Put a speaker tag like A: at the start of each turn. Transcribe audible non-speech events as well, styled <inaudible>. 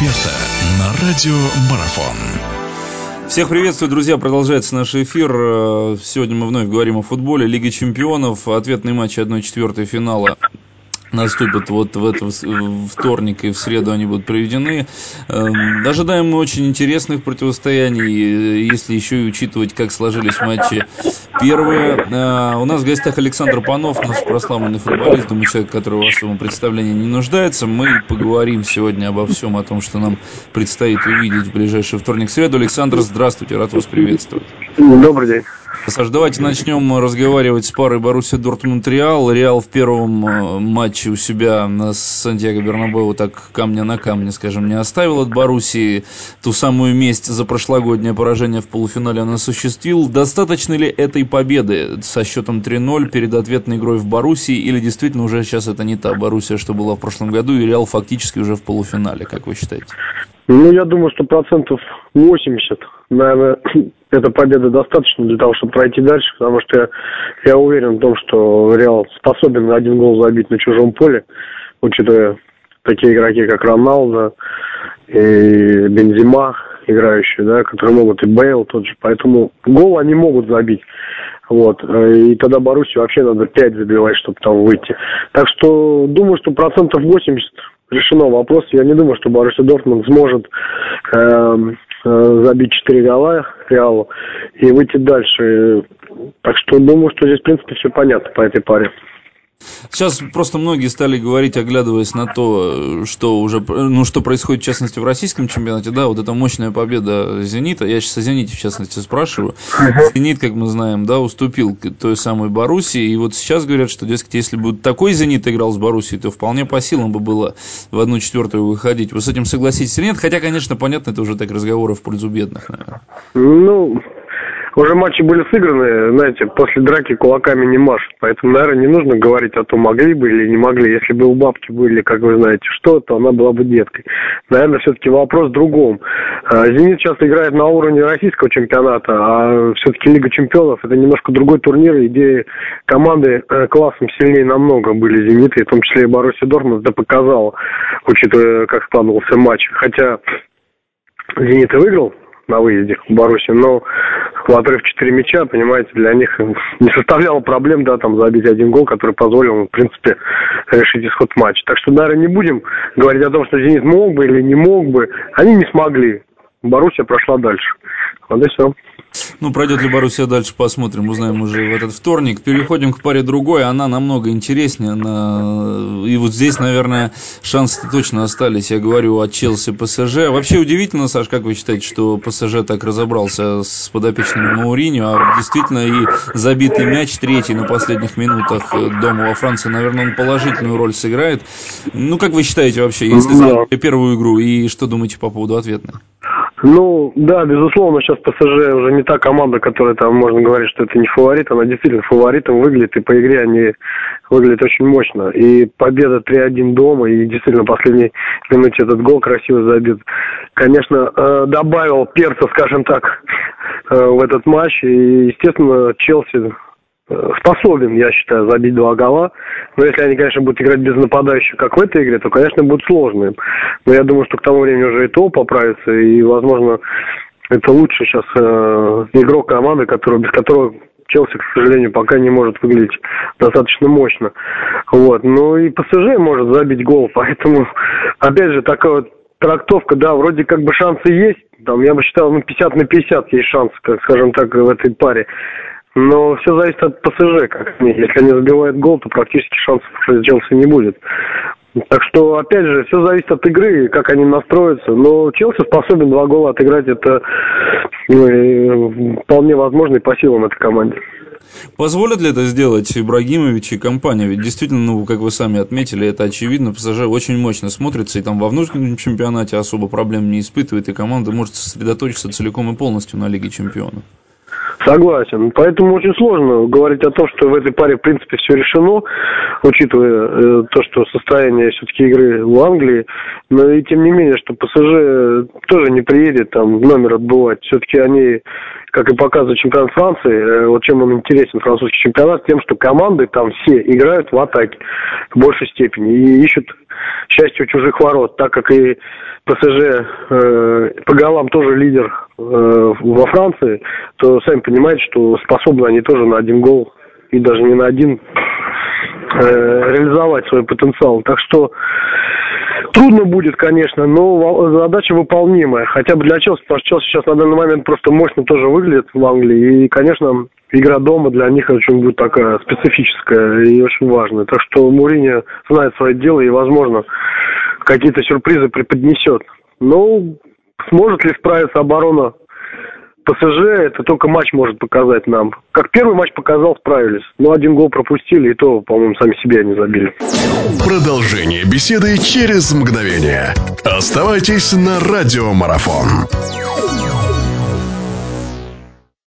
A: эксперта на радио Марафон.
B: Всех приветствую, друзья. Продолжается наш эфир. Э, сегодня мы вновь говорим о футболе. Лига чемпионов. Ответный матч 1-4 финала наступят вот в этот вторник и в среду они будут проведены. Эм, ожидаем мы очень интересных противостояний, если еще и учитывать, как сложились матчи первые. Э, у нас в гостях Александр Панов, наш прославленный футболист, думаю, человек, который в вашем представлении не нуждается. Мы поговорим сегодня обо всем, о том, что нам предстоит увидеть в ближайший вторник, среду. Александр, здравствуйте, рад вас приветствовать.
C: Добрый день.
B: Саш, давайте начнем разговаривать с парой Боруссия Дортмунд Реал. Реал в первом э, матче у себя с Сантьяго Бернабеу так камня на камне, скажем, не оставил от Боруссии. Ту самую месть за прошлогоднее поражение в полуфинале он осуществил. Достаточно ли этой победы со счетом 3-0 перед ответной игрой в Боруссии? Или действительно уже сейчас это не та Боруссия, что была в прошлом году, и Реал фактически уже в полуфинале, как вы считаете?
C: Ну, я думаю, что процентов 80, наверное, эта победа достаточно для того, чтобы пройти дальше, потому что я, я уверен в том, что Реал способен один гол забить на чужом поле, учитывая такие игроки, как Роналдо и Бензима, играющие, да, которые могут и Бейл тот же. Поэтому гол они могут забить. Вот. И тогда Боруссию вообще надо 5 забивать, чтобы там выйти. Так что думаю, что процентов 80 решено вопрос. Я не думаю, что Боруссия Дортмунд сможет э, забить 4 гола Реалу и выйти дальше. Так что думаю, что здесь, в принципе, все понятно по этой паре.
B: Сейчас просто многие стали говорить, оглядываясь на то, что уже, ну, что происходит, в частности, в российском чемпионате, да, вот эта мощная победа «Зенита», я сейчас о «Зените», в частности, спрашиваю, «Зенит», как мы знаем, да, уступил той самой Боруссии, и вот сейчас говорят, что, дескать, если бы такой «Зенит» играл с Боруссией, то вполне по силам бы было в одну четвертую выходить. Вы с этим согласитесь или нет? Хотя, конечно, понятно, это уже так разговоры в пользу бедных, наверное.
C: Ну, уже матчи были сыграны, знаете, после драки кулаками не машут. Поэтому, наверное, не нужно говорить о том, могли бы или не могли. Если бы у бабки были, как вы знаете, что, то она была бы деткой. Наверное, все-таки вопрос в другом. А, «Зенит» часто играет на уровне российского чемпионата, а все-таки Лига чемпионов – это немножко другой турнир, где команды э, классом сильнее намного были «Зениты», в том числе и Боруссия Дортмунд это показал, учитывая, как складывался матч. Хотя «Зенит» и выиграл на выезде в Боруссии, но в отрыв 4 мяча, понимаете, для них не составляло проблем, да, там забить один гол, который позволил, в принципе, решить исход матча. Так что, наверное, не будем говорить о том, что «Зенит» мог бы или не мог бы. Они не смогли. Боруссия прошла дальше. Все.
B: Ну, пройдет ли Боруссия дальше, посмотрим, узнаем уже в этот вторник. Переходим к паре другой, она намного интереснее. Она... И вот здесь, наверное, шансы точно остались. Я говорю о Челси ПСЖ. Вообще удивительно, Саш, как вы считаете, что ПСЖ так разобрался с подопечным Мауриню, а действительно и забитый мяч третий на последних минутах дома во Франции, наверное, он положительную роль сыграет. Ну, как вы считаете вообще, если да. первую игру, и что думаете по поводу ответной?
C: Ну, да, безусловно, сейчас ПСЖ уже не та команда, которая там можно говорить, что это не фаворит. Она действительно фаворитом выглядит, и по игре они выглядят очень мощно. И победа 3-1 дома, и действительно последний минуте этот гол красиво забит. Конечно, э, добавил перца, скажем так, э, в этот матч. И, естественно, Челси способен, я считаю, забить два гола. Но если они, конечно, будут играть без нападающих, как в этой игре, то, конечно, будет сложно. Но я думаю, что к тому времени уже и то поправится, и, возможно, это лучше сейчас э, игрок команды, который, без которого Челси, к сожалению, пока не может выглядеть достаточно мощно. Вот. Ну и ПСЖ может забить гол, <laughs> поэтому, опять же, такая вот трактовка, да, вроде как бы шансы есть, там, я бы считал, ну, 50 на 50 есть шанс, как, скажем так, в этой паре. Но все зависит от ПСЖ, как они. Если они забивают гол, то практически шансов у Челси не будет. Так что, опять же, все зависит от игры, как они настроятся. Но Челси способен два гола отыграть. Это ну, вполне возможно и по силам этой команде.
B: Позволят ли это сделать Ибрагимович и компания? Ведь действительно, ну, как вы сами отметили, это очевидно. ПСЖ очень мощно смотрится, и там во внутреннем чемпионате особо проблем не испытывает, и команда может сосредоточиться целиком и полностью на Лиге чемпионов.
C: Согласен. Поэтому очень сложно говорить о том, что в этой паре, в принципе, все решено, учитывая э, то, что состояние все-таки игры в Англии. Но и тем не менее, что ПСЖ тоже не приедет там номер отбывать. Все-таки они, как и показывает чемпионат Франции, э, вот чем он интересен, французский чемпионат, тем, что команды там все играют в атаке в большей степени и ищут счастью, чужих ворот, так как и ПСЖ э, по голам тоже лидер э, во Франции, то сами понимаете, что способны они тоже на один гол и даже не на один э, реализовать свой потенциал. Так что трудно будет, конечно, но задача выполнимая. Хотя бы для Челси, потому что Челси сейчас на данный момент просто мощно тоже выглядит в Англии. И, конечно, игра дома для них очень будет такая специфическая и очень важная. Так что Мурини знает свое дело и, возможно, какие-то сюрпризы преподнесет. Но сможет ли справиться оборона ПСЖ, это только матч может показать нам. Как первый матч показал, справились. Но один гол пропустили, и то, по-моему, сами себе они забили.
A: Продолжение беседы через мгновение. Оставайтесь на радиомарафон.